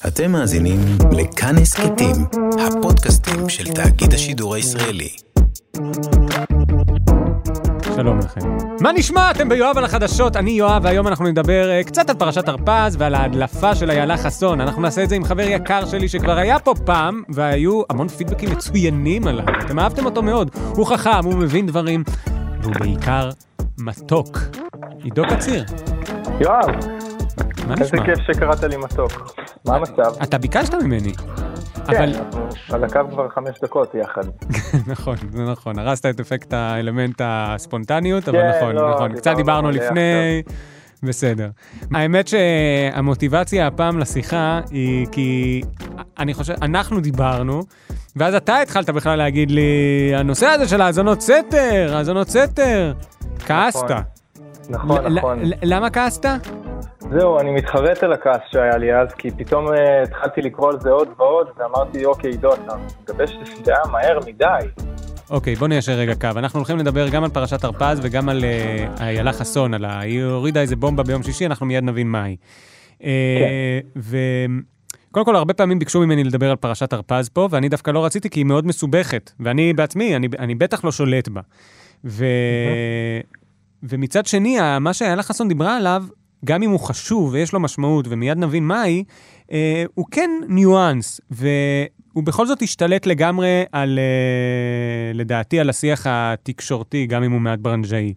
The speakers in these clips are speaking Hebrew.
אתם מאזינים לכאן הסכתים, הפודקאסטים של תאגיד השידור הישראלי. שלום לכם. מה נשמע? אתם ביואב על החדשות, אני יואב, והיום אנחנו נדבר uh, קצת על פרשת הרפז ועל ההדלפה של איילה חסון. אנחנו נעשה את זה עם חבר יקר שלי שכבר היה פה פעם, והיו המון פידבקים מצוינים עליו. אתם אהבתם אותו מאוד. הוא חכם, הוא מבין דברים, והוא בעיקר מתוק. עידו קציר. יואב, מה איזה נשמע? כיף שקראת לי מתוק. מה המצב? אתה ביקשת ממני. כן, אבל, אנחנו על הקו כבר חמש דקות יחד. נכון, זה נכון, הרסת את אפקט האלמנט הספונטניות, אבל כן, נכון, לא, נכון, קצת דיברנו לפני, בסדר. האמת שהמוטיבציה הפעם לשיחה היא כי אני חושב, אנחנו דיברנו, ואז אתה התחלת בכלל להגיד לי, הנושא הזה של האזנות סתר, האזנות סתר, כעסת. נכון, נכון. ל- למה כעסת? זהו, אני מתחרט על הכעס שהיה לי אז, כי פתאום אה, התחלתי לקרוא על זה עוד ועוד, ואמרתי, אוקיי, עידו, אתה מגבש את דעה מהר מדי. אוקיי, בוא ניישר רגע קו. אנחנו הולכים לדבר גם על פרשת הרפז וגם על אה, איילה חסון, על ה... היא הורידה איזה בומבה ביום שישי, אנחנו מיד נבין מה היא. אה, וקודם כל, הרבה פעמים ביקשו ממני לדבר על פרשת הרפז פה, ואני דווקא לא רציתי כי היא מאוד מסובכת, ואני בעצמי, אני, אני בטח לא שולט בה. ו... ומצד שני, מה שאיילה חסון דיברה עליו, גם אם הוא חשוב ויש לו משמעות, ומיד נבין מהי, אה, הוא כן ניואנס, והוא בכל זאת השתלט לגמרי על, אה, לדעתי, על השיח התקשורתי, גם אם הוא מעט ברנז'אי.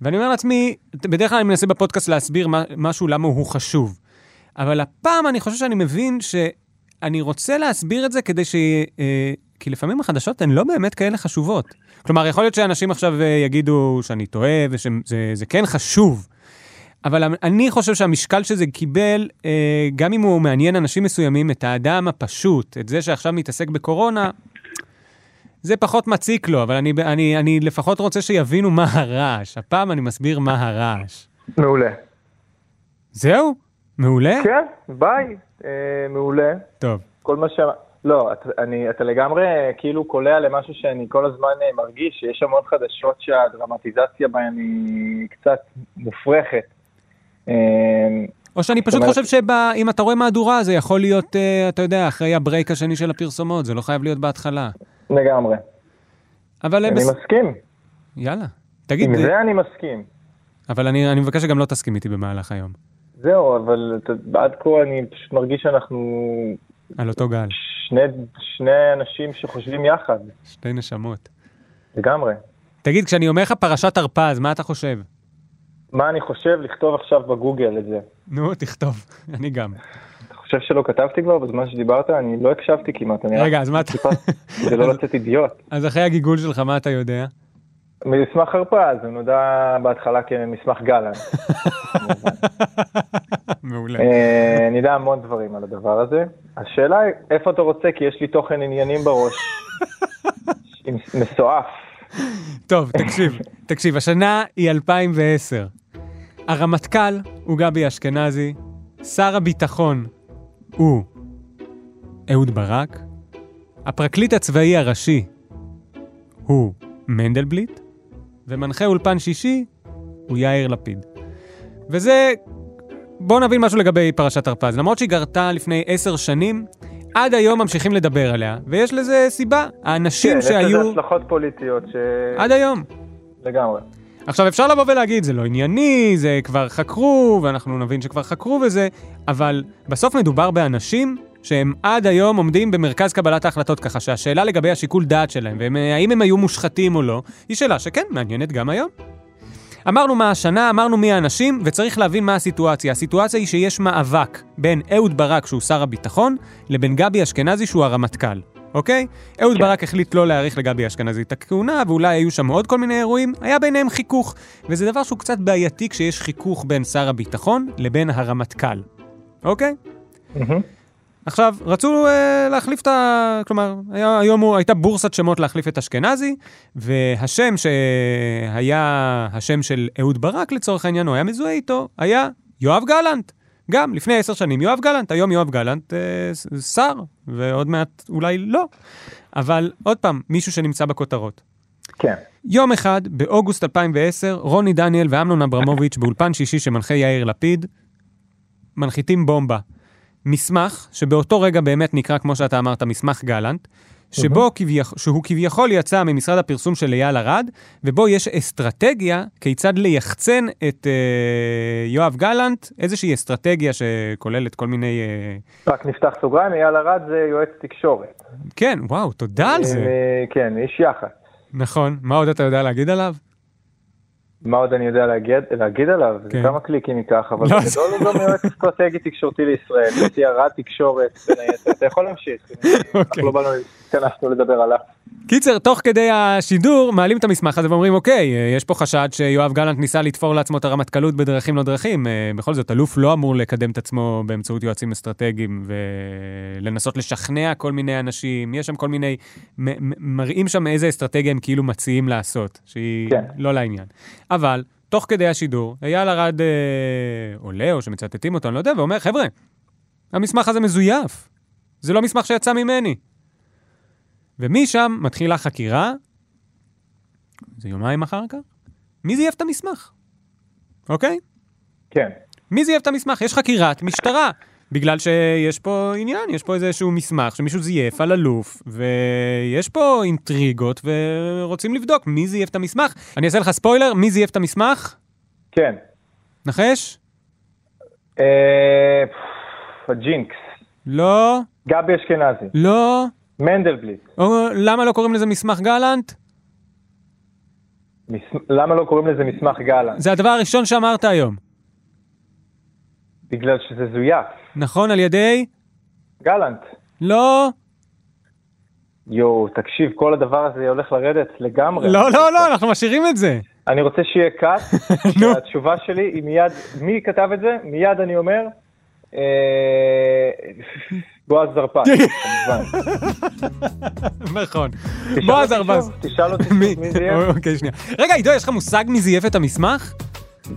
ואני אומר לעצמי, בדרך כלל אני מנסה בפודקאסט להסביר מה, משהו למה הוא חשוב. אבל הפעם אני חושב שאני מבין שאני רוצה להסביר את זה כדי ש... אה, כי לפעמים החדשות הן לא באמת כאלה חשובות. כלומר, יכול להיות שאנשים עכשיו אה, יגידו שאני טועה ושזה זה כן חשוב, אבל אני חושב שהמשקל שזה קיבל, אה, גם אם הוא מעניין אנשים מסוימים, את האדם הפשוט, את זה שעכשיו מתעסק בקורונה, זה פחות מציק לו, אבל אני, אני, אני לפחות רוצה שיבינו מה הרעש. הפעם אני מסביר מה הרעש. מעולה. זהו? מעולה? כן, ביי, אה, מעולה. טוב. כל מה ש... לא, אתה, אני, אתה לגמרי אה, כאילו קולע למשהו שאני כל הזמן אה, מרגיש, שיש המון חדשות שהדרמטיזציה בהן היא קצת מופרכת. אה, או שאני פשוט אומרת- חושב שאם אתה רואה מהדורה, זה יכול להיות, אה, אתה יודע, אחרי הברייק השני של הפרסומות, זה לא חייב להיות בהתחלה. לגמרי. אבל אה, אני בס... מסכים. יאללה. תגיד, עם זה... זה אני מסכים. אבל אני, אני מבקש שגם לא תסכים איתי במהלך היום, זהו, אבל עד כה אני פשוט מרגיש שאנחנו על אותו גל. שני, שני אנשים שחושבים יחד, שתי נשמות. לגמרי. תגיד, כשאני אומר לך פרשת הרפז, מה אתה חושב? מה אני חושב לכתוב עכשיו בגוגל את זה? נו, תכתוב, אני גם. אתה חושב שלא כתבתי כבר בזמן שדיברת? אני לא הקשבתי כמעט. אני רגע, אז מה אתה... כדי לא לצאת אידיוט. אז אחרי הגיגול שלך, מה אתה יודע? מסמך הרפז, הוא נודע בהתחלה כמסמך גלנט. מעולה. אה, אני יודע המון דברים על הדבר הזה. השאלה היא, איפה אתה רוצה? כי יש לי תוכן עניינים בראש. מסועף. טוב, תקשיב, תקשיב, השנה היא 2010. הרמטכ"ל הוא גבי אשכנזי, שר הביטחון הוא אהוד ברק, הפרקליט הצבאי הראשי הוא מנדלבליט, ומנחה אולפן שישי הוא יאיר לפיד. וזה, בואו נבין משהו לגבי פרשת הרפז. למרות שהיא גרתה לפני עשר שנים, עד היום ממשיכים לדבר עליה, ויש לזה סיבה. האנשים כן, יש שהיו... לזה השלכות פוליטיות ש... עד היום. לגמרי. עכשיו, אפשר לבוא ולהגיד, זה לא ענייני, זה כבר חקרו, ואנחנו נבין שכבר חקרו וזה, אבל בסוף מדובר באנשים שהם עד היום עומדים במרכז קבלת ההחלטות, ככה שהשאלה לגבי השיקול דעת שלהם, והאם הם היו מושחתים או לא, היא שאלה שכן, מעניינת גם היום. אמרנו מה השנה, אמרנו מי האנשים, וצריך להבין מה הסיטואציה. הסיטואציה היא שיש מאבק בין אהוד ברק, שהוא שר הביטחון, לבין גבי אשכנזי, שהוא הרמטכ"ל, אוקיי? אהוד כן. ברק החליט לא להאריך לגבי אשכנזי את הכהונה, ואולי היו שם עוד כל מיני אירועים, היה ביניהם חיכוך. וזה דבר שהוא קצת בעייתי כשיש חיכוך בין שר הביטחון לבין הרמטכ"ל, אוקיי? עכשיו, רצו אה, להחליף את ה... כלומר, היה, היום הוא, הייתה בורסת שמות להחליף את אשכנזי, והשם שהיה השם של אהוד ברק לצורך העניין, הוא היה מזוהה איתו, היה יואב גלנט. גם לפני עשר שנים יואב גלנט, היום יואב גלנט אה, שר, ועוד מעט אולי לא. אבל עוד פעם, מישהו שנמצא בכותרות. כן. יום אחד, באוגוסט 2010, רוני דניאל ואמנון אברמוביץ' באולפן שישי שמנחה יאיר לפיד, מנחיתים בומבה. מסמך, שבאותו רגע באמת נקרא, כמו שאתה אמרת, מסמך גלנט, שבו כביכול, שהוא כביכול יצא ממשרד הפרסום של אייל ארד, ובו יש אסטרטגיה כיצד ליחצן את אה, יואב גלנט, איזושהי אסטרטגיה שכוללת כל מיני... אה... רק נפתח סוגריים, אייל ארד זה יועץ תקשורת. כן, וואו, תודה על זה. אה, כן, איש יח"צ. נכון, מה עוד אתה יודע להגיד עליו? מה עוד אני יודע להגיד, להגיד עליו? כן. זה כמה קליקים ייקח, אבל לא, בגדול הוא גם יועץ אסטרטגי תקשורתי לישראל, הייתי הרעת תקשורת בין היתר, אתה יכול להמשיך, אוקיי. אנחנו לא באנו, התכנסנו לדבר עליו. קיצר, תוך כדי השידור מעלים את המסמך הזה ואומרים, אוקיי, יש פה חשד שיואב גלנט ניסה לתפור לעצמו את הרמטכ"לות בדרכים לא דרכים. אה, בכל זאת, אלוף לא אמור לקדם את עצמו באמצעות יועצים אסטרטגיים ולנסות לשכנע כל מיני אנשים. יש שם כל מיני, מראים שם איזה אסטרטגיה הם כאילו מציעים לעשות, שהיא כן. לא לעניין. אבל, תוך כדי השידור, אייל ארד אה, עולה, או שמצטטים אותו, אני לא יודע, ואומר, חבר'ה, המסמך הזה מזויף. זה לא מסמך שיצא ממני. ומשם מתחילה חקירה, זה יומיים אחר כך, מי זייף את המסמך? אוקיי? כן, מי זייף את המסמך? יש חקירת משטרה. בגלל שיש פה עניין, יש פה איזשהו מסמך שמישהו זייף על אלוף, ויש פה אינטריגות, ורוצים לבדוק מי זייף את המסמך. אני אעשה לך ספוילר, מי זייף את המסמך? כן. נחש? אה, הג'ינקס, לא, גבי אשכנזי, לא. מנדלבליט, או, למה לא קוראים לזה מסמך גלנט? למה לא קוראים לזה מסמך גלנט? זה הדבר הראשון שאמרת היום. בגלל שזה זויף. נכון, על ידי? גלנט. לא. יואו, תקשיב, כל הדבר הזה הולך לרדת לגמרי. לא, לא, לא, אנחנו משאירים את זה. אני רוצה שיהיה קאט. התשובה שלי היא מיד, מי כתב את זה? מיד אני אומר, אה, בועז זרפת, כמובן. נכון. בועז. שוב, תשאל אותי מי? יהיה? אוקיי, שנייה. רגע, עידו, יש לך מושג מי זייף את המסמך?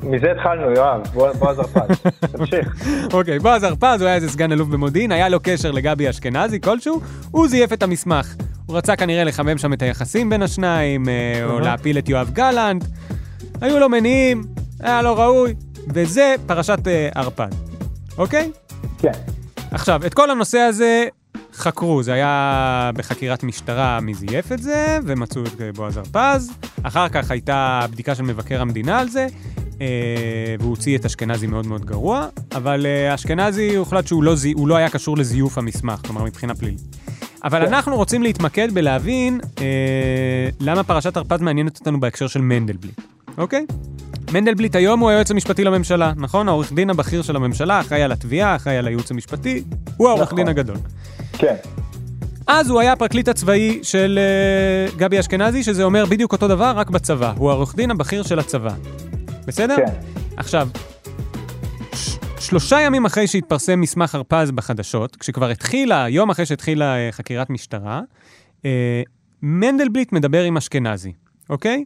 מזה התחלנו, יואב, בוע- בועז זרפת. תמשיך. אוקיי, בועז הרפז, הוא היה איזה סגן אלוף במודיעין, היה לו קשר לגבי אשכנזי כלשהו, הוא זייף את המסמך. הוא רצה כנראה לחמם שם את היחסים בין השניים, אה, או להפיל את יואב גלנט. היו לו מניעים, היה לא ראוי, וזה פרשת אה, הרפז, אוקיי? כן, עכשיו, את כל הנושא הזה חקרו, זה היה בחקירת משטרה מי זייף את זה, ומצאו את אה, בועז הרפז. אחר כך הייתה בדיקה של מבקר המדינה על זה, והוא הוציא את אשכנזי מאוד מאוד גרוע, אבל אה, אשכנזי הוחלט שהוא לא, זי, הוא לא היה קשור לזיוף המסמך, כלומר מבחינה פלילית. אבל כן. אנחנו רוצים להתמקד בלהבין אה, למה פרשת הרפז מעניינת אותנו בהקשר של מנדלבליט, אוקיי? מנדלבליט היום הוא היועץ המשפטי לממשלה, נכון? העורך דין הבכיר של הממשלה, אחראי על התביעה, אחראי על הייעוץ המשפטי, הוא העורך נכון. דין הגדול. כן, אז הוא היה הפרקליט הצבאי של uh, גבי אשכנזי, שזה אומר בדיוק אותו דבר, רק בצבא. הוא העורך דין הבכיר של הצבא. בסדר? כן. עכשיו, שלושה ימים אחרי שהתפרסם מסמך הרפז בחדשות, כשכבר התחילה, יום אחרי שהתחילה uh, חקירת משטרה, uh, מנדלבליט מדבר עם אשכנזי, אוקיי?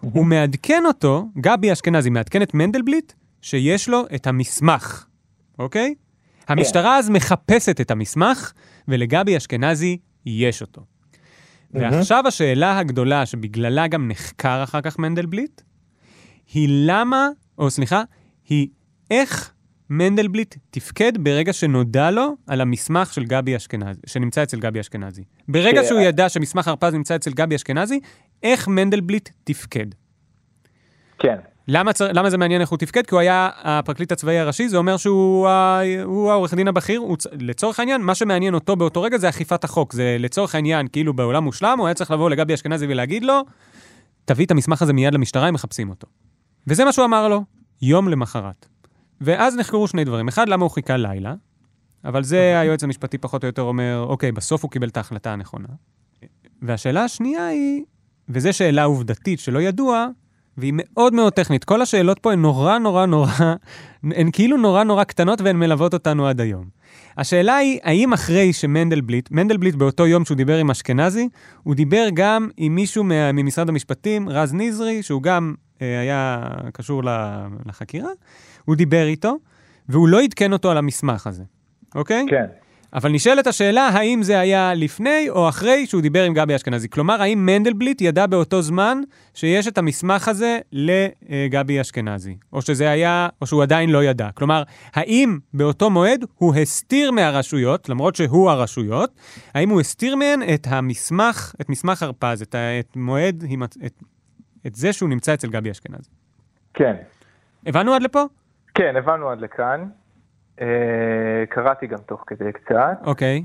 הוא מעדכן אותו, גבי אשכנזי מעדכן את מנדלבליט, שיש לו את המסמך, אוקיי? המשטרה אז מחפשת את המסמך, ולגבי אשכנזי יש אותו. ועכשיו השאלה הגדולה, שבגללה גם נחקר אחר כך מנדלבליט, היא למה, או סליחה, היא איך מנדלבליט תפקד ברגע שנודע לו על המסמך של גבי אשכנזי, שנמצא אצל גבי אשכנזי. ברגע ש- שהוא ידע שמסמך הרפז נמצא אצל גבי אשכנזי, איך מנדלבליט תפקד? כן. למה, צר... למה זה מעניין איך הוא תפקד? כי הוא היה הפרקליט הצבאי הראשי, זה אומר שהוא ה- העורך דין הבכיר. הוא... לצורך העניין, מה שמעניין אותו באותו רגע זה אכיפת החוק. זה לצורך העניין, כאילו בעולם מושלם, הוא היה צריך לבוא לגבי אשכנזי ולהגיד לו, תביא את המסמך הזה מיד למשטרה, הם מחפשים אותו. וזה מה שהוא אמר לו, יום למחרת. ואז נחקרו שני דברים. אחד, למה הוא חיכה לילה, אבל זה היועץ המשפטי פחות או יותר אומר, אוקיי, בסוף הוא קיבל את ההחלטה הנכונה. והשאלה השנייה היא, וזו שאלה עובדתית שלא ידוע, והיא מאוד מאוד טכנית. כל השאלות פה הן נורא נורא נורא, הן כאילו נורא נורא קטנות והן מלוות אותנו עד היום. השאלה היא, האם אחרי שמנדלבליט, מנדלבליט באותו יום שהוא דיבר עם אשכנזי, הוא דיבר גם עם מישהו מה, ממשרד המשפטים, רז נזרי, שהוא גם היה קשור לחקירה, הוא דיבר איתו, והוא לא עדכן אותו על המסמך הזה, אוקיי? כן. אבל נשאלת השאלה, האם זה היה לפני או אחרי שהוא דיבר עם גבי אשכנזי. כלומר, האם מנדלבליט ידע באותו זמן שיש את המסמך הזה לגבי אשכנזי, או שזה היה, או שהוא עדיין לא ידע. כלומר, האם באותו מועד הוא הסתיר מהרשויות, למרות שהוא הרשויות, האם הוא הסתיר מהן את המסמך, את מסמך הרפז, את, את מועד, את, את זה שהוא נמצא אצל גבי אשכנזי? כן. הבנו עד לפה? כן, הבנו עד לכאן. אה, קראתי גם תוך כדי קצת. אוקיי.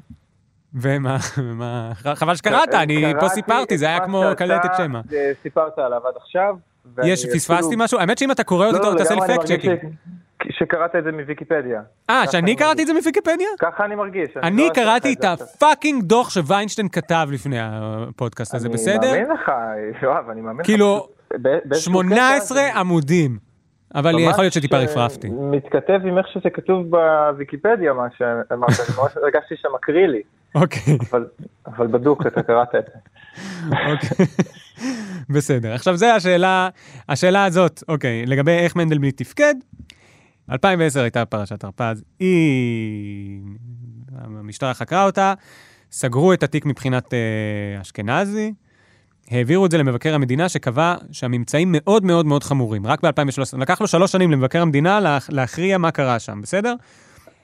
ומה, מה, חבל שקראת, אני פה סיפרתי, זה היה כמו קלטת שמע. סיפרת עליו עד עכשיו. יש, פספסתי משהו? האמת שאם אתה קורא אותי, לא, אתה עושה לי fact checking. שקראת את זה מוויקיפדיה. אה, שאני קראתי את זה מוויקיפדיה? ככה אני מרגיש. אני לא קראתי את ה fucking דוח שוויינשטיין כתב לפני הפודקאסט הזה, בסדר? אני מאמין לך, יואב, אני מאמין לך. כאילו, 18 עמודים. אבל יכול להיות שטיפה רפרפתי. מתכתב עם איך שזה כתוב בוויקיפדיה, מה שאמרת, אני ממש הרגשתי שם מקריא לי. אוקיי. אבל בדוק, אתה קראת את זה. אוקיי. בסדר. עכשיו, זו השאלה, השאלה הזאת, אוקיי, לגבי איך מנדלבליט תפקד. 2010 הייתה פרשת הרפז, היא... המשטרה חקרה אותה, סגרו את התיק מבחינת אה, אשכנזי, העבירו את זה למבקר המדינה, שקבע שהממצאים מאוד מאוד מאוד חמורים, רק ב-2013. לקח לו שלוש שנים למבקר המדינה לה, להכריע מה קרה שם, בסדר?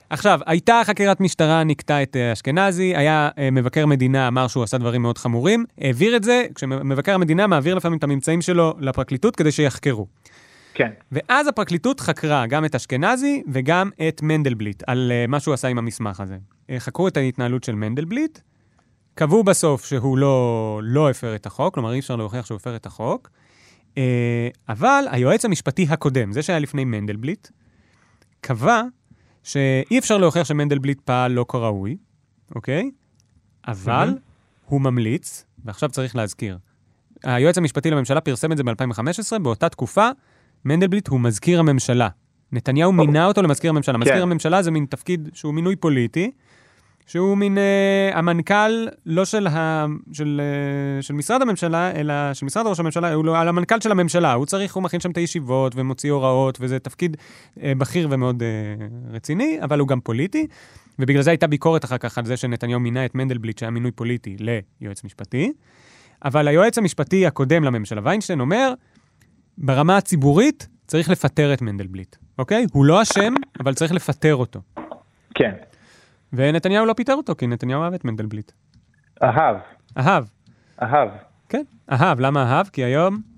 עכשיו, הייתה חקירת משטרה, נקטע את uh, אשכנזי, היה uh, מבקר מדינה, אמר שהוא עשה דברים מאוד חמורים, העביר את זה, כשמבקר המדינה מעביר לפעמים את הממצאים שלו לפרקליטות כדי שיחקרו. כן. ואז הפרקליטות חקרה גם את אשכנזי וגם את מנדלבליט על uh, מה שהוא עשה עם המסמך הזה. Uh, חקרו את ההתנהלות של מנדלבליט, קבעו בסוף שהוא לא, לא הפר את החוק, כלומר אי אפשר להוכיח שהוא הפר את החוק, אה, אבל היועץ המשפטי הקודם, זה שהיה לפני מנדלבליט, קבע שאי אפשר להוכיח שמנדלבליט פעל לא כראוי, אוקיי? אבל mm-hmm. הוא ממליץ, ועכשיו צריך להזכיר, היועץ המשפטי לממשלה פרסם את זה ב-2015, באותה תקופה, מנדלבליט הוא מזכיר הממשלה. נתניהו מינה אותו למזכיר הממשלה. כן. מזכיר הממשלה זה מין תפקיד שהוא מינוי פוליטי, שהוא מין uh, המנכ"ל, לא של, ה, של, uh, של משרד הממשלה, אלא של משרד ראש הממשלה, הוא לא, על המנכ"ל של הממשלה. הוא צריך, הוא מכין שם את הישיבות ומוציא הוראות, וזה תפקיד uh, בכיר ומאוד uh, רציני, אבל הוא גם פוליטי. ובגלל זה הייתה ביקורת אחר כך על זה שנתניהו מינה את מנדלבליט, שהיה מינוי פוליטי, ליועץ משפטי. אבל היועץ המשפטי הקודם לממשלה, ויינשטיין, אומר, ברמה הציבורית צריך לפטר את מנדלבליט, אוקיי? הוא לא אשם, אבל צריך לפטר אותו. כן. ונתניהו לא פיטר אותו, כי נתניהו אהב את מנדלבליט. אהב. אהב. אהב. כן, אהב. למה אהב? כי היום...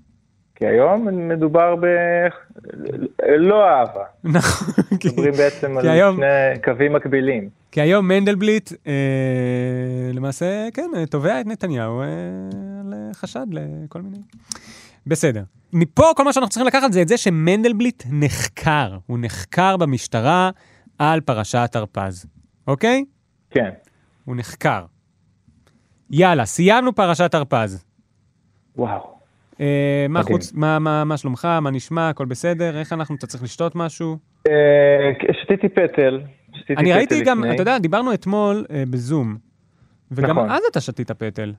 כי היום מדובר ב... לא אהבה. נכון. מדברים בעצם על היום... שני קווים מקבילים. כי היום מנדלבליט, אה, למעשה, כן, תובע את נתניהו אה, על חשד לכל מיני... בסדר. מפה כל מה שאנחנו צריכים לקחת זה את זה שמנדלבליט נחקר. הוא נחקר במשטרה על פרשת הרפז. אוקיי? כן. הוא נחקר. יאללה, סיימנו פרשת הרפז. וואו. אה, מה חוץ, מה, שלומך, מה נשמע, הכל בסדר? איך אנחנו, אתה צריך לשתות משהו? אה, שתיתי פטל. אני ראיתי גם, אתה יודע, דיברנו אתמול אה, בזום, וגם נכון. אז אתה שתית פטל.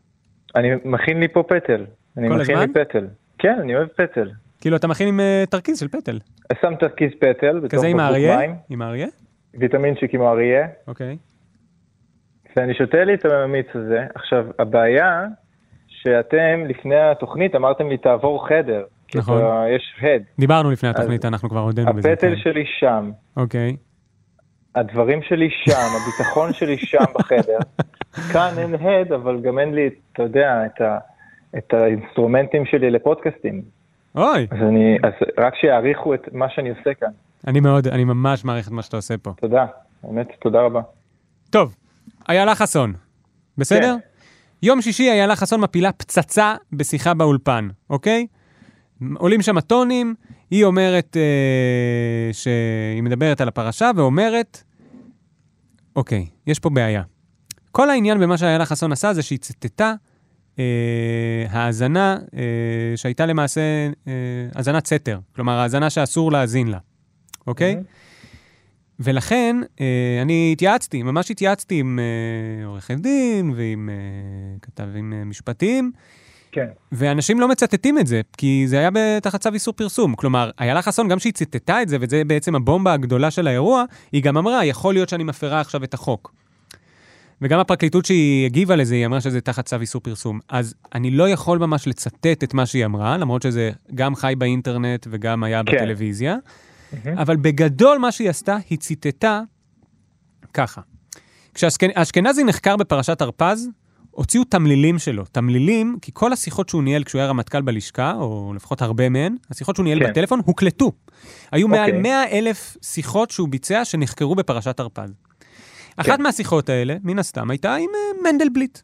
אני מכין לי פה פטל. אני מכין לי פטל. כן, אני אוהב פטל. כאילו, אתה מכין עם תרכיז של פטל. שם תרכיז פטל. כזה עם האריה? עם האריה? ויטמינצ'יק עם אריה. אוקיי. ואני שותה לי את המיץ הזה. עכשיו, הבעיה שאתם לפני התוכנית אמרתם לי תעבור חדר. נכון. יש הד. דיברנו לפני התוכנית, אנחנו כבר הודינו בזה. הפטל כן. שלי שם. אוקיי. הדברים שלי שם, הביטחון שלי שם בחדר. כאן אין הד, אבל גם אין לי, אתה יודע, את, ה, את האינסטרומנטים שלי לפודקאסטים. אוי. אז, אני, אז רק שיעריכו את מה שאני עושה כאן. אני מאוד, אני ממש מעריך את מה שאתה עושה פה. תודה, באמת, תודה רבה. טוב, איילה חסון, בסדר? כן. יום שישי איילה חסון מפילה פצצה בשיחה באולפן, אוקיי? עולים שם טונים, היא אומרת אה, שהיא מדברת על הפרשה ואומרת, אוקיי, יש פה בעיה. כל העניין במה שאיילה חסון עשה זה שהיא ציטטה אה, האזנה אה, שהייתה למעשה אה, האזנת סתר, כלומר האזנה שאסור להאזין לה. אוקיי? Mm-hmm. ולכן אה, אני התייעצתי, ממש התייעצתי עם אה, עורכי דין ועם אה, כתבים משפטיים. כן. ואנשים לא מצטטים את זה, כי זה היה תחת צו איסור פרסום. כלומר, איילה חסון, גם שהיא ציטטה את זה, וזה בעצם הבומבה הגדולה של האירוע, היא גם אמרה, יכול להיות שאני מפרה עכשיו את החוק. וגם הפרקליטות שהיא הגיבה לזה, היא אמרה שזה תחת צו איסור פרסום. אז אני לא יכול ממש לצטט את מה שהיא אמרה, למרות שזה גם חי באינטרנט וגם היה כן. בטלוויזיה. אבל בגדול מה שהיא עשתה, היא ציטטה ככה. כשאשכנזי נחקר בפרשת הרפז, הוציאו תמלילים שלו. תמלילים, כי כל השיחות שהוא ניהל כשהוא היה רמטכ"ל בלשכה, או לפחות הרבה מהן, השיחות שהוא ניהל כן. בטלפון, הוקלטו. היו מעל אוקיי. 100 אלף שיחות שהוא ביצע שנחקרו בפרשת הרפז. אחת מהשיחות האלה, מן הסתם, הייתה עם אה, מנדלבליט.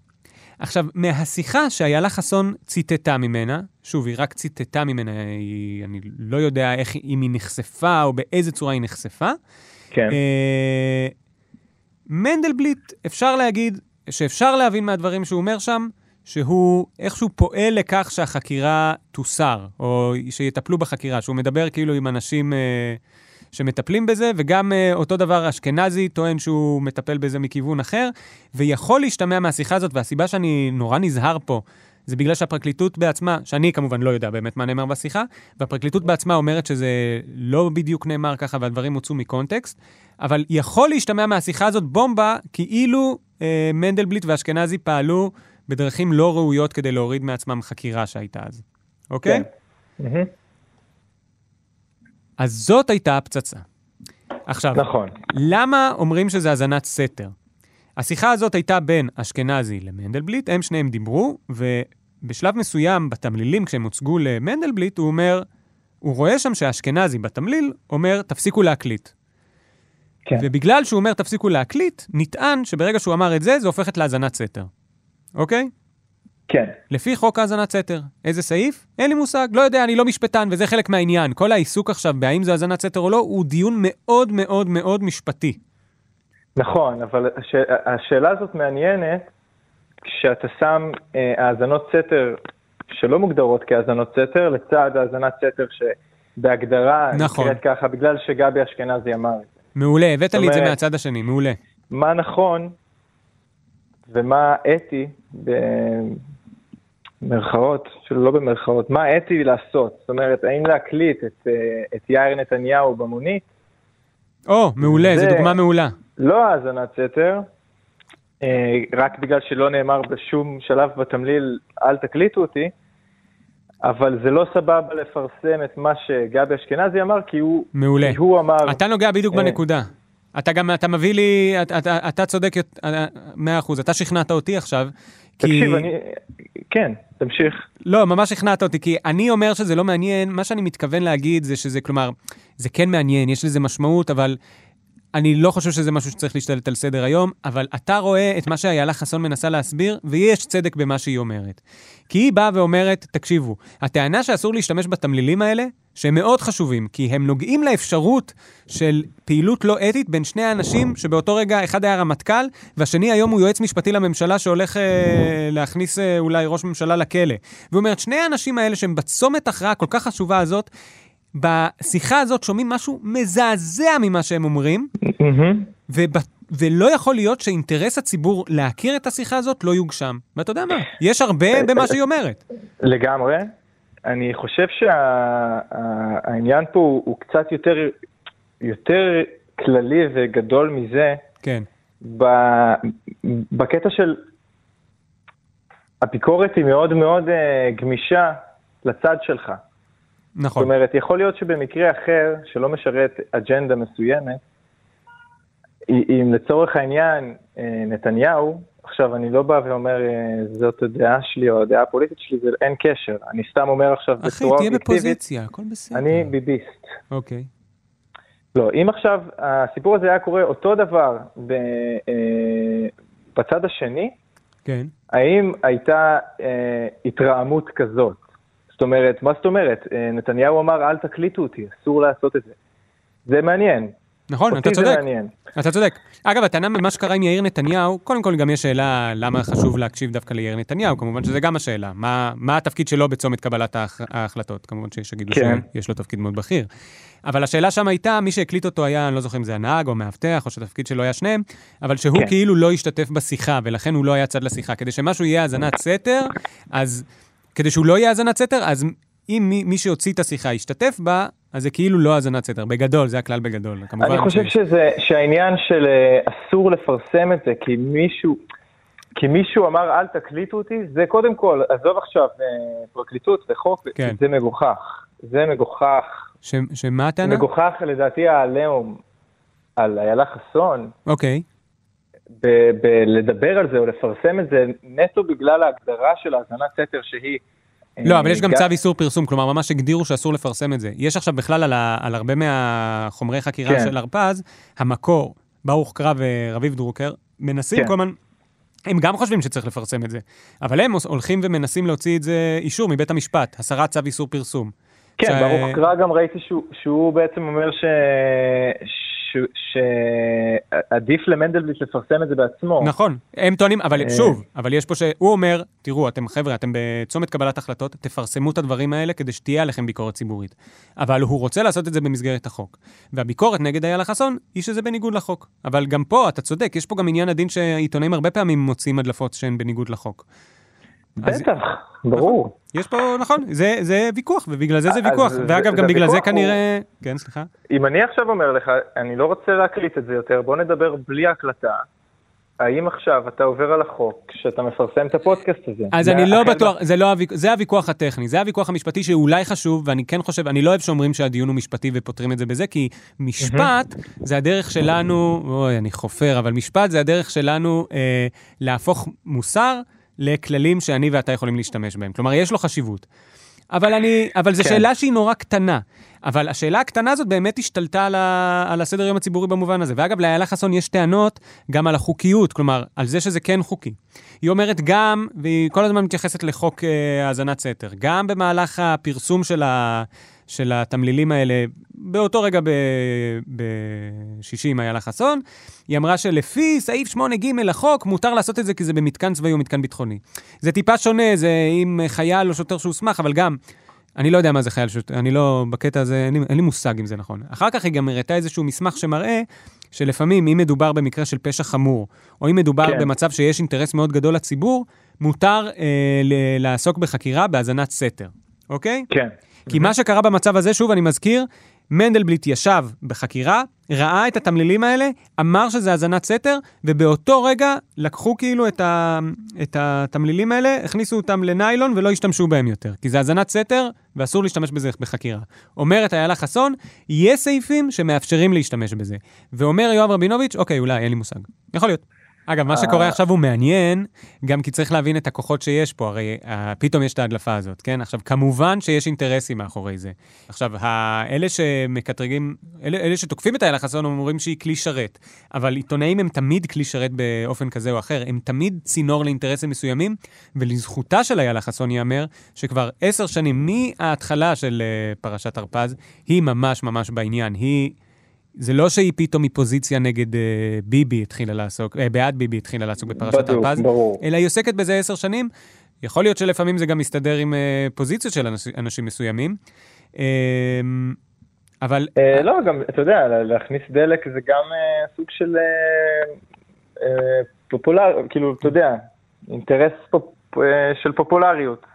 עכשיו, מהשיחה שאיילה חסון ציטטה ממנה, שוב, היא רק ציטטה ממנה, היא, אני לא יודע איך, אם היא נחשפה או באיזה צורה היא נחשפה. כן. אה, מנדלבליט, אפשר להגיד שאפשר להבין מהדברים שהוא אומר שם, שהוא איכשהו פועל לכך שהחקירה תוסר, או שיטפלו בחקירה, שהוא מדבר כאילו עם אנשים אה, שמטפלים בזה, וגם אה, אותו דבר אשכנזי טוען שהוא מטפל בזה מכיוון אחר, ויכול להשתמע מהשיחה הזאת, והסיבה שאני נורא נזהר פה, זה בגלל שהפרקליטות בעצמה, שאני כמובן לא יודע באמת מה נאמר בשיחה, והפרקליטות בעצמה אומרת שזה לא בדיוק נאמר ככה והדברים הוצאו מקונטקסט, אבל יכול להשתמע מהשיחה הזאת בומבה כאילו אה, מנדלבליט ואשכנזי פעלו בדרכים לא ראויות כדי להוריד מעצמם חקירה שהייתה אז, אוקיי? כן. מהמם. אז זאת הייתה הפצצה. עכשיו, נכון. למה אומרים שזה האזנת סתר? השיחה הזאת הייתה בין אשכנזי למנדלבליט, הם שניהם דיברו, ובשלב מסוים בתמלילים, כשהם הוצגו למנדלבליט, הוא אומר, הוא רואה שם שאשכנזי בתמליל אומר, תפסיקו להקליט. כן. ובגלל שהוא אומר, תפסיקו להקליט, נטען שברגע שהוא אמר את זה, זה הופכת להאזנת סתר. אוקיי? כן. לפי חוק האזנת סתר. איזה סעיף? אין לי מושג, לא יודע, אני לא משפטן, וזה חלק מהעניין. כל העיסוק עכשיו בהאם זה האזנת סתר או לא, הוא דיון מאוד מאוד מאוד משפטי. נכון, אבל הש... השאלה הזאת מעניינת כשאתה שם אה, האזנות סתר שלא מוגדרות כהאזנות סתר, לצד האזנת סתר שבהגדרה נכון. נקראת ככה בגלל שגבי אשכנזי אמר את זה. מעולה, הבאת לי את זה מהצד השני, מעולה. מה נכון ומה אתי, במרכאות, אפילו לא במרכאות, מה אתי לעשות? זאת אומרת, האם להקליט את, אה, את יאיר נתניהו במונית? או, מעולה, זו דוגמה מעולה. לא האזנת סתר, אה, רק בגלל שלא נאמר בשום שלב בתמליל, אל תקליטו אותי, אבל זה לא סבבה לפרסם את מה שגבי אשכנזי אמר, כי הוא, מעולה. כי הוא אמר... אתה נוגע בדיוק אה. בנקודה. אתה גם, אתה מביא לי, אתה, אתה, אתה צודק יות- אה, מאה אחוז, אתה שכנעת אותי עכשיו. כי... תקשיב, אני... כן, תמשיך. לא, ממש שכנעת אותי, כי אני אומר שזה לא מעניין, מה שאני מתכוון להגיד זה שזה, כלומר, זה כן מעניין, יש לזה משמעות, אבל אני לא חושב שזה משהו שצריך להשתלט על סדר היום, אבל אתה רואה את מה שאיילה חסון מנסה להסביר, ויש צדק במה שהיא אומרת. כי היא באה ואומרת, תקשיבו, הטענה שאסור להשתמש בתמלילים האלה, שהם מאוד חשובים, כי הם נוגעים לאפשרות של פעילות לא אתית בין שני האנשים, שבאותו רגע אחד היה רמטכ"ל, והשני היום הוא יועץ משפטי לממשלה שהולך אה, להכניס אה, אולי ראש ממשלה לכלא. והוא אומר, שני האנשים האלה שהם בצומת הכרעה כל כך חשובה הזאת, בשיחה הזאת שומעים משהו מזעזע ממה שהם אומרים, וב... ולא יכול להיות שאינטרס הציבור להכיר את השיחה הזאת לא יוגשם. ואתה יודע מה, יש הרבה במה שהיא אומרת. לגמרי. אני חושב שהעניין פה הוא, הוא קצת יותר, יותר כללי וגדול מזה, כן, ב- בקטע של הביקורת היא מאוד מאוד אה, גמישה לצד שלך. זאת נכון. אומרת, יכול להיות שבמקרה אחר, שלא משרת אג'נדה מסוימת, אם לצורך העניין אה, נתניהו, עכשיו אני לא בא ואומר אה, זאת הדעה שלי או הדעה הפוליטית שלי, זה אין קשר. אני סתם אומר עכשיו אחי, בצורה תהיה אובייקטיבית, בפוזיציה, הכל בסדר. אני ביביסט. אוקיי. לא, אם עכשיו הסיפור הזה היה קורה אותו דבר ב, אה, בצד השני, כן. האם הייתה אה, התרעמות כזאת? זאת אומרת, מה זאת אומרת? אה, נתניהו אמר, אל תקליטו אותי, אסור לעשות את זה. זה מעניין. נכון, אתה צודק. אתה צודק. אגב, הטענה במה שקרה עם יאיר נתניהו, קודם כל גם יש שאלה למה חשוב להקשיב דווקא ליאיר נתניהו, כמובן שזה גם השאלה. מה, מה התפקיד שלו בצומת קבלת ההח, ההחלטות? כמובן שיש שיגידו כן. שיש לו תפקיד מאוד בכיר. אבל השאלה שם הייתה, מי שהקליט אותו היה, אני לא זוכר אם זה הנהג או מאבטח, או שהתפקיד שלו היה שניהם, אבל שהוא כן. כאילו לא השתתף בשיחה, ולכן הוא לא היה צד לשיחה. כדי שמשהו יהיה האזנת סתר, אז כדי שהוא לא יהיה האזנת סתר, אז אם מי, מי שהוציא את השיחה ישתתף בה, אז זה כאילו לא האזנת סתר. בגדול, זה הכלל בגדול. כמובן אני חושב ש- שזה, שהעניין של אה, אסור לפרסם את זה כי מישהו, כי מישהו אמר אל תקליטו אותי, זה קודם כל, עזוב עכשיו אה, פרקליטות וחוק, כן. זה מגוחך. זה מגוחך. ש- שמה הטענה? מגוחך לדעתי העליהום על איילה חסון, אוקיי. ב- ב- לדבר על זה או לפרסם את זה נטו בגלל ההגדרה של האזנת סתר שהיא... לא, אה, אבל יש גם גם- צו איסור פרסום, כלומר, ממש הגדירו שאסור לפרסם את זה. יש עכשיו בכלל על, ה, על הרבה מהחומרי חקירה כן. של הרפז, המקור, ברוך קרא ורביב דרוקר, מנסים כן. כל הזמן, הם גם חושבים שצריך לפרסם את זה, אבל הם הולכים ומנסים להוציא את זה אישור מבית המשפט, הסרת צו איסור פרסום. כן, ש- ברוך קרא גם ראיתי שהוא, שהוא בעצם אומר ש... ש... שעדיף למנדלבליט לפרסם את זה בעצמו. נכון, הם טוענים, אבל אה. שוב, אבל יש פה ש... הוא אומר, תראו, אתם חבר'ה, אתם בצומת קבלת החלטות, תפרסמו את הדברים האלה כדי שתהיה עליכם ביקורת ציבורית. אבל הוא רוצה לעשות את זה במסגרת החוק. והביקורת נגד איילה חסון היא שזה בניגוד לחוק. אבל גם פה, אתה צודק, יש פה גם עניין עדין שעיתונאים הרבה פעמים מוצאים הדלפות שהן בניגוד לחוק. בטח, ברור. יש פה, נכון, זה, זה ויכוח, ובגלל זה זה ויכוח. זה- ואגב, זה גם בגלל זה הוויכוח הוא- כנראה... כן, סליחה. אם אני עכשיו אומר לך, אני לא רוצה להקליט את זה יותר, בוא נדבר בלי הקלטה. האם עכשיו אתה עובר על החוק כשאתה מפרסם את הפודקאסט הזה? אז אני לא בטוח, זה לא הוויכוח, זה הוויכוח הטכני, זה הוויכוח המשפטי שאולי חשוב, ואני כן חושב, אני לא אוהב שאומרים שהדיון הוא משפטי ופותרים את זה בזה, כי משפט זה הדרך שלנו, אוי, אני חופר, אבל משפט זה הדרך שלנו אה, להפוך מוסר לכללים שאני ואתה יכולים להשתמש בהם. כלומר, יש לו חשיבות. אבל אני, אבל זו כן. שאלה שהיא נורא קטנה. אבל השאלה הקטנה הזאת באמת השתלטה על, ה, על הסדר יום הציבורי במובן הזה. ואגב, לאיילה חסון יש טענות גם על החוקיות, כלומר, על זה שזה כן חוקי. היא אומרת גם, והיא כל הזמן מתייחסת לחוק אה, האזנת סתר, גם במהלך הפרסום של, ה, של התמלילים האלה, באותו רגע בשישי עם איילה חסון, היא אמרה שלפי סעיף 8ג לחוק, מותר לעשות את זה כי זה במתקן צבאי או מתקן ביטחוני. זה טיפה שונה, זה עם חייל או שוטר שהוסמך, אבל גם, אני לא יודע מה זה חייל שוטר, אני לא, בקטע הזה, אין לי, אין לי מושג אם זה נכון. אחר כך היא גם הראתה איזשהו מסמך שמראה שלפעמים, אם מדובר במקרה של פשע חמור, או אם מדובר כן. במצב שיש אינטרס מאוד גדול לציבור, מותר אה, ל- לעסוק בחקירה בהאזנת סתר, אוקיי? כן. כי מה שקרה במצב הזה, שוב, אני מזכיר, מנדלבליט ישב בחקירה, ראה את התמלילים האלה, אמר שזה האזנת סתר, ובאותו רגע לקחו כאילו את, ה, את התמלילים האלה, הכניסו אותם לניילון ולא השתמשו בהם יותר. כי זה האזנת סתר, ואסור להשתמש בזה בחקירה. אומרת איילה חסון, יש סעיפים שמאפשרים להשתמש בזה. ואומר יואב רבינוביץ', אוקיי, אולי, אין לי מושג. יכול להיות. אגב, מה שקורה עכשיו הוא מעניין, גם כי צריך להבין את הכוחות שיש פה, הרי אה, פתאום יש את ההדלפה הזאת, כן? עכשיו, כמובן שיש אינטרסים מאחורי זה. עכשיו, אלה שמקטרגים, אלה, אלה שתוקפים את איילה חסון אומרים שהיא כלי שרת, אבל עיתונאים הם תמיד כלי שרת באופן כזה או אחר, הם תמיד צינור לאינטרסים מסוימים, ולזכותה של איילה חסון ייאמר, שכבר עשר שנים מההתחלה של אה, פרשת הרפז, היא ממש ממש בעניין. היא... זה לא שהיא פתאום מפוזיציה נגד אה, ביבי התחילה לעסוק, אה, בעד ביבי התחילה לעסוק בפרשת הרפז. אלא היא עוסקת בזה עשר שנים. יכול להיות שלפעמים זה גם מסתדר עם אה, פוזיציות של אנש, אנשים מסוימים. אה, אבל אה, לא, גם, אתה יודע, לה- להכניס דלק זה גם אה, סוג של אה, אה, פופולר, כאילו, אתה יודע, אינטרס פופ- אה, של פופולריות.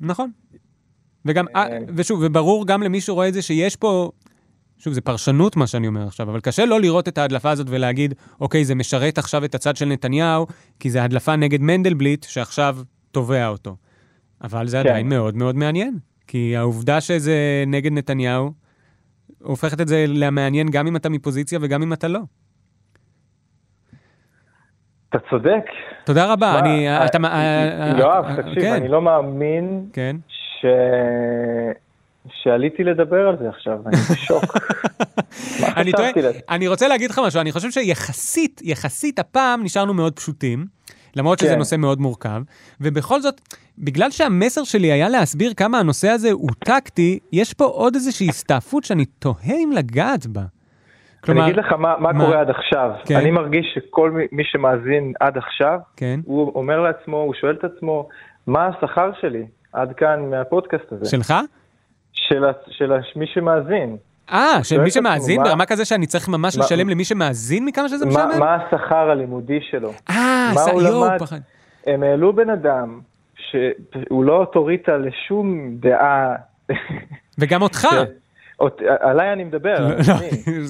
נכון. וגם, אה, ושוב, וברור גם למי שרואה את זה שיש פה, שוב, זה פרשנות מה שאני אומר עכשיו, אבל קשה לא לראות את ההדלפה הזאת ולהגיד, אוקיי, זה משרת עכשיו את הצד של נתניהו, כי זה הדלפה נגד מנדלבליט, שעכשיו תובע אותו. אבל זה כן. עדיין מאוד מאוד מעניין, כי העובדה שזה נגד נתניהו, הופכת את זה למעניין גם אם אתה מפוזיציה וגם אם אתה לא. אתה צודק. תודה רבה, מה, אני... אה, אתה... אה, יואב, אה, תקשיב, כן, אני לא מאמין כן. ש... שעליתי לדבר על זה עכשיו, אני בשוק. אני טועה? אני רוצה להגיד לך משהו, אני חושב שיחסית, יחסית הפעם נשארנו מאוד פשוטים, למרות שזה כן. נושא מאוד מורכב, ובכל זאת, בגלל שהמסר שלי היה להסביר כמה הנושא הזה הוא טקטי, יש פה עוד איזושהי הסתעפות שאני תוהה אם לגעת בה. אני אגיד לך מה, מה מה? קורה עד עכשיו. כן. אני מרגיש שכל מי, מי שמאזין עד עכשיו, כן, הוא אומר לעצמו, הוא שואל את עצמו, מה השכר שלי עד כאן מהפודקאסט הזה? שלך? של, של מי שמאזין. אה, של שואל מי שמאזין, מה- ברמה כזה שאני צריך ממש מה- לשלם למי שמאזין מכמה שזה מה, משעמם? מה השכר הלימודי שלו? אה, מה ס- יואו? פחד. הם העלו בן אדם שהוא לא אוטוריטה לשום דעה. וגם אותך. אות- עליי אני מדבר. לא. לא,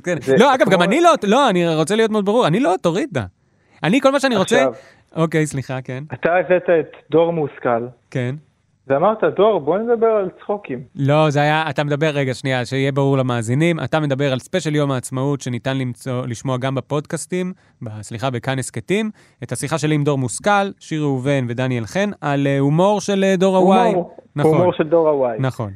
כן. לא, אגב, גם אני לא, לא, אני רוצה להיות מאוד ברור, אני לא אוטוריטה. אני, כל מה שאני רוצה... אוקיי, סליחה, כן, אתה הבאת את דור מושכל, כן. ואמרת, דור, בוא נדבר על צחוקים. לא, זה היה, אתה מדבר, רגע, שנייה, שיהיה ברור למאזינים, אתה מדבר על ספיישל יום העצמאות שניתן למצוא, לשמוע גם בפודקאסטים, סליחה, בכאן הסכתים, את השיחה שלי עם דור מושכל, שיר ראובן ודניאל חן, על אה, הומור של אה, דור הוואי. הומור, נכון, הומור של דור הוואי. נכון.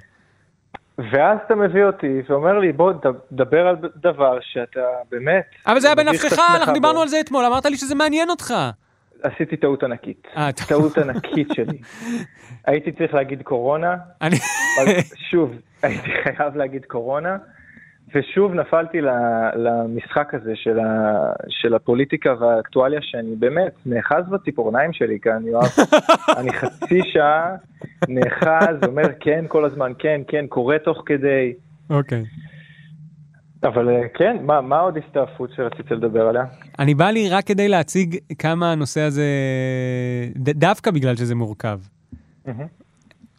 ואז אתה מביא אותי ואומר לי, בוא, דבר על דבר שאתה באמת... אבל זה היה בנפשך, אנחנו דיברנו בו. על זה אתמול, אמרת לי שזה מעניין אותך. עשיתי טעות ענקית. אה. טעות ענקית שלי. הייתי צריך להגיד קורונה, שוב, הייתי חייב להגיד קורונה, ושוב נפלתי למשחק הזה של, ה, של הפוליטיקה והאקטואליה, שאני באמת נאחז בציפורניים שלי כאן, יואב. אני חצי שעה נאחז, אומר כן כל הזמן, כן, כן, קורא תוך כדי. אוקיי. אבל אה, כן, מה, מה עוד הסתעפות שרצית לדבר עליה? אני בא לי רק כדי להציג כמה הנושא הזה, ד- דווקא בגלל שזה מורכב.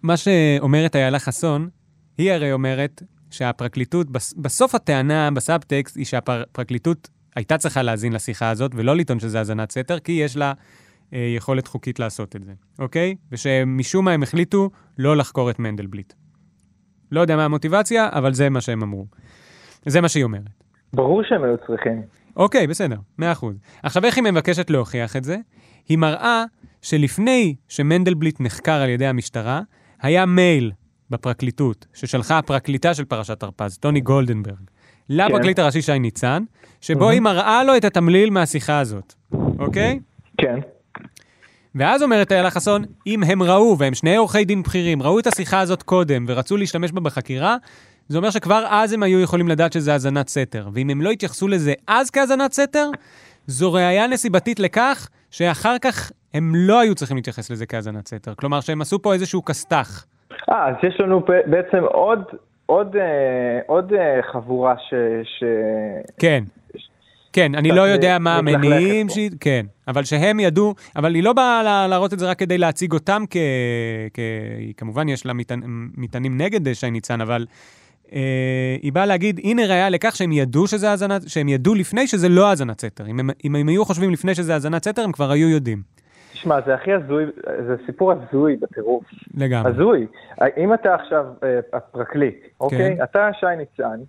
מה שאומרת איילה חסון, היא הרי אומרת שהפרקליטות, בס- בסוף הטענה, בסאבטקסט, היא שהפרקליטות הייתה צריכה להאזין לשיחה הזאת, ולא לטעון שזה האזנת סתר, כי יש לה אה, יכולת חוקית לעשות את זה, אוקיי? ושמשום מה הם החליטו לא לחקור את מנדלבליט. לא יודע מה המוטיבציה, אבל זה מה שהם אמרו. זה מה שהיא אומרת. ברור שהם היו צריכים. אוקיי, בסדר, מאה אחוז. עכשיו, איך היא מבקשת להוכיח את זה? היא מראה שלפני שמנדלבליט נחקר על ידי המשטרה, היה מייל בפרקליטות, ששלחה הפרקליטה של פרשת הרפז, טוני גולדנברג, לפרקליט הראשי שי ניצן, שבו היא מראה לו את התמליל מהשיחה הזאת, אוקיי? כן. ואז אומרת איילה חסון, אם הם ראו, והם שני עורכי דין בכירים, ראו את השיחה הזאת קודם ורצו להשתמש בה בחקירה, זה אומר שכבר אז הם היו יכולים לדעת שזה האזנת סתר. ואם הם לא התייחסו לזה אז כהאזנת סתר, זו ראייה נסיבתית לכך שאחר כך הם לא היו צריכים להתייחס לזה כהאזנת סתר. כלומר, שהם עשו פה איזשהו כסת"ח. אה, אז יש לנו בעצם עוד, עוד, אה, עוד אה, חבורה ש... ש... כן. כן, אני לא יודע מה המניעים. ש... כן, אבל שהם ידעו, אבל היא לא באה לה- להראות את זה רק כדי להציג אותם כ... כ... כמובן יש לה מטענ... מטענים נגד שי ניצן, אבל היא באה להגיד, הנה ראיה לכך שהם ידעו שזה האזנת, שהם ידעו לפני שזה לא האזנת סתר. אם הם, אם הם היו חושבים לפני שזה האזנת סתר, הם כבר היו יודעים. תשמע, זה הכי הזוי, זה סיפור הזוי בטירוף. לגמרי. הזוי. אם אתה עכשיו אה, הפרקליט, אוקיי? כן. אתה שי ניצן,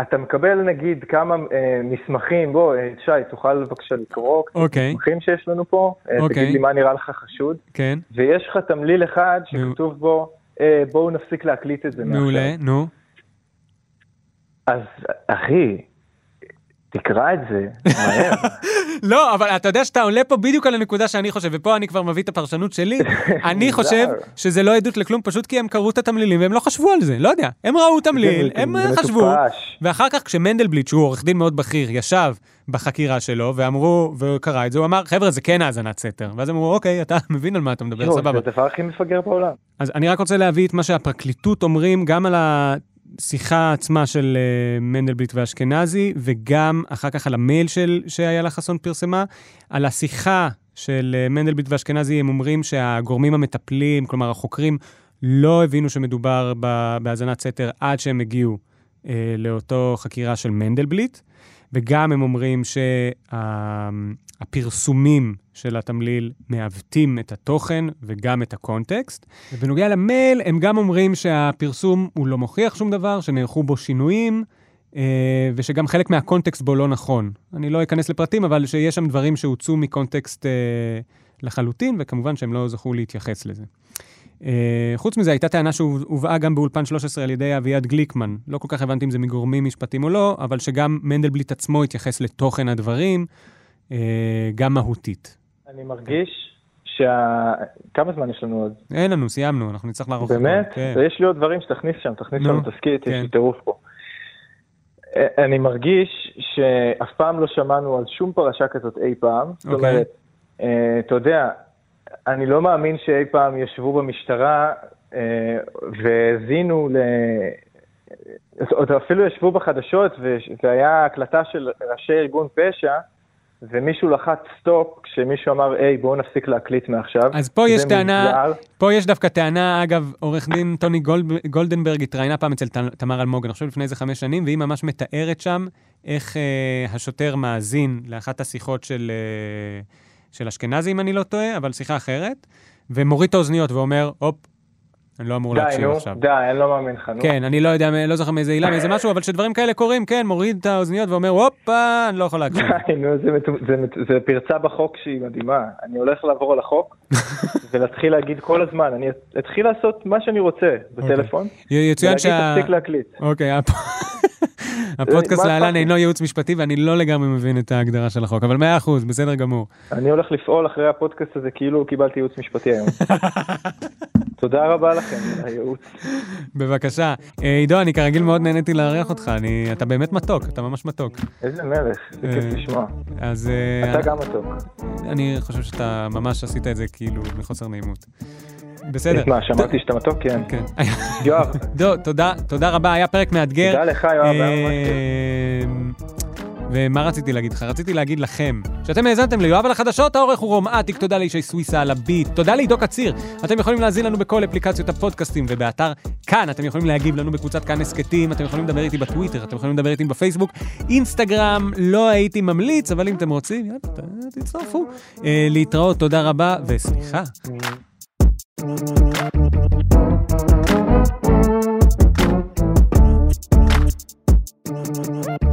אתה מקבל נגיד כמה אה, מסמכים, בוא, אה, שי, תוכל בבקשה לקרוא קצת אוקיי. מסמכים שיש לנו פה, אה, אוקיי. תגיד לי מה נראה לך חשוד, כן, ויש לך תמליל אחד שכתוב בו, אה, בואו נפסיק להקליט את זה. מעולה, נו. אז אחי, תקרא את זה, מהר. לא, אבל אתה יודע שאתה עולה פה בדיוק על הנקודה שאני חושב, ופה אני כבר מביא את הפרשנות שלי. אני חושב. שזה לא עדות לכלום, פשוט כי הם קראו את התמלילים והם לא חשבו על זה, לא יודע. הם ראו תמליל, הם חשבו. ואחר כך כשמנדלבליט, שהוא עורך דין מאוד בכיר, ישב בחקירה שלו, ואמרו, וקרא את זה, הוא אמר, חבר'ה, זה כן האזנת סתר. ואז אמרו, אוקיי, אתה מבין על מה אתה מדבר, סבבה. זה הדבר הכי מפגר בעולם. אז אני רק רוצה להביא את מה שהפרקליטות אומרים, גם על השיחה עצמה של uh, מנדלבליט ואשכנזי, וגם אחר כך על המייל של, שאיילה חסון פרסמה. על השיחה של uh, מנדלבליט ואשכנזי, הם אומרים שהגורמים המטפלים, כלומר החוקרים, לא הבינו שמדובר בהאזנת סתר עד שהם הגיעו uh, לאותו חקירה של מנדלבליט. וגם הם אומרים שהפרסומים של התמליל מעוותים את התוכן וגם את הקונטקסט. ובנוגע למייל, הם גם אומרים שהפרסום הוא לא מוכיח שום דבר, שנערכו בו שינויים, אה, ושגם חלק מהקונטקסט בו לא נכון. אני לא אכנס לפרטים, אבל שיש שם דברים שהוצאו מקונטקסט אה, לחלוטין, וכמובן שהם לא זכו להתייחס לזה. Uh, חוץ מזה, הייתה טענה שהובאה גם באולפן 13 על ידי אביעד גליקמן. לא כל כך הבנתי אם זה מגורמים משפטיים או לא, אבל שגם מנדלבליט עצמו התייחס לתוכן הדברים, uh, גם מהותית. אני מרגיש שה... כמה זמן יש לנו עוד? אין לנו, סיימנו, אנחנו נצטרך לערוך... באמת? כן. ויש לי עוד דברים שתכניס שם, תכניס נו, שם תסכית, יש כן. לי טירוף פה. אה, אני מרגיש שאף פעם לא שמענו על שום פרשה כזאת אי פעם. זאת אוקיי. אומרת, אה, אתה יודע, אני לא מאמין שאי פעם ישבו במשטרה אה, והאזינו ל... עוד אפילו ישבו בחדשות והיה הקלטה של ראשי ארגון פשע ומישהו לחץ סטופ כשמישהו אמר, היי, בואו נפסיק להקליט מעכשיו. אז פה יש טענה, מוזר. פה יש דווקא טענה, אגב, עורך דין טוני גולד, גולדנברג התראיינה פעם אצל תמר אלמוג, אני חושב לפני איזה חמש שנים, והיא ממש מתארת שם איך אה, השוטר מאזין לאחת השיחות של, אה, של אשכנזי, אם אני לא טועה, אבל שיחה אחרת, ומוריד את האוזניות ואומר, הופ, אני לא אמור די, להקשיב נו, עכשיו. די, אני לא מאמין לך, נו. כן, אני לא יודע, לא זוכר מאיזה עילה, מאיזה משהו, אבל שדברים כאלה קורים, כן, מוריד את האוזניות ואומר, הופה, אני לא יכול להקשיב. די, נו, זה, זה, זה פרצה בחוק שהיא מדהימה. אני הולך לעבור על החוק ולהתחיל להגיד כל הזמן, אני אתחיל לעשות מה שאני רוצה בטלפון, י- יצוין ולהגיד. תפסיק להקליט. אוקיי, הפודקאסט להלן? אינו ייעוץ משפטי, ואני לא לגמרי מבין את ההגדרה של החוק, אבל מאה אחוז, בסדר גמור. אני הולך לפעול אחרי הפודקאסט הזה כאילו קיבלתי ייעוץ משפטי היום. תודה רבה לכם על הייעוץ. בבקשה. אה, עידו, אני כרגיל מאוד נהניתי לארח אותך, אני- אתה באמת מתוק, אתה ממש מתוק. איזה מלך, זה כיף אה, לשמוע. אז אה, אתה גם מתוק. אני חושב שאתה ממש עשית את זה כאילו מחוסר נעימות. בסדר. מה, שמעתי שאתה מתוק? כן. כן. יואב, דו, תודה, תודה רבה, היה פרק מאתגר. תודה לך, יואב, היה ממש כיף. אה, ומה רציתי להגיד לך? רציתי להגיד לכם, שאתם האזנתם ליואב על החדשות, העורך הוא רום אטיק, תודה לאישי סוויסה על הביט, תודה לעידו קציר. אתם יכולים להאזין לנו בכל אפליקציות הפודקאסטים ובאתר כאן, אתם יכולים להגיב לנו בקבוצת כאן הסכתים, אתם יכולים לדבר איתי בטוויטר, אתם יכולים לדבר איתי בפייסבוק, אינסטגרם, לא הייתי ממליץ, אבל אם אתם רוצים, יאללה, תצטרפו. אה, להתראות, תודה רבה, וסליחה. Thank you.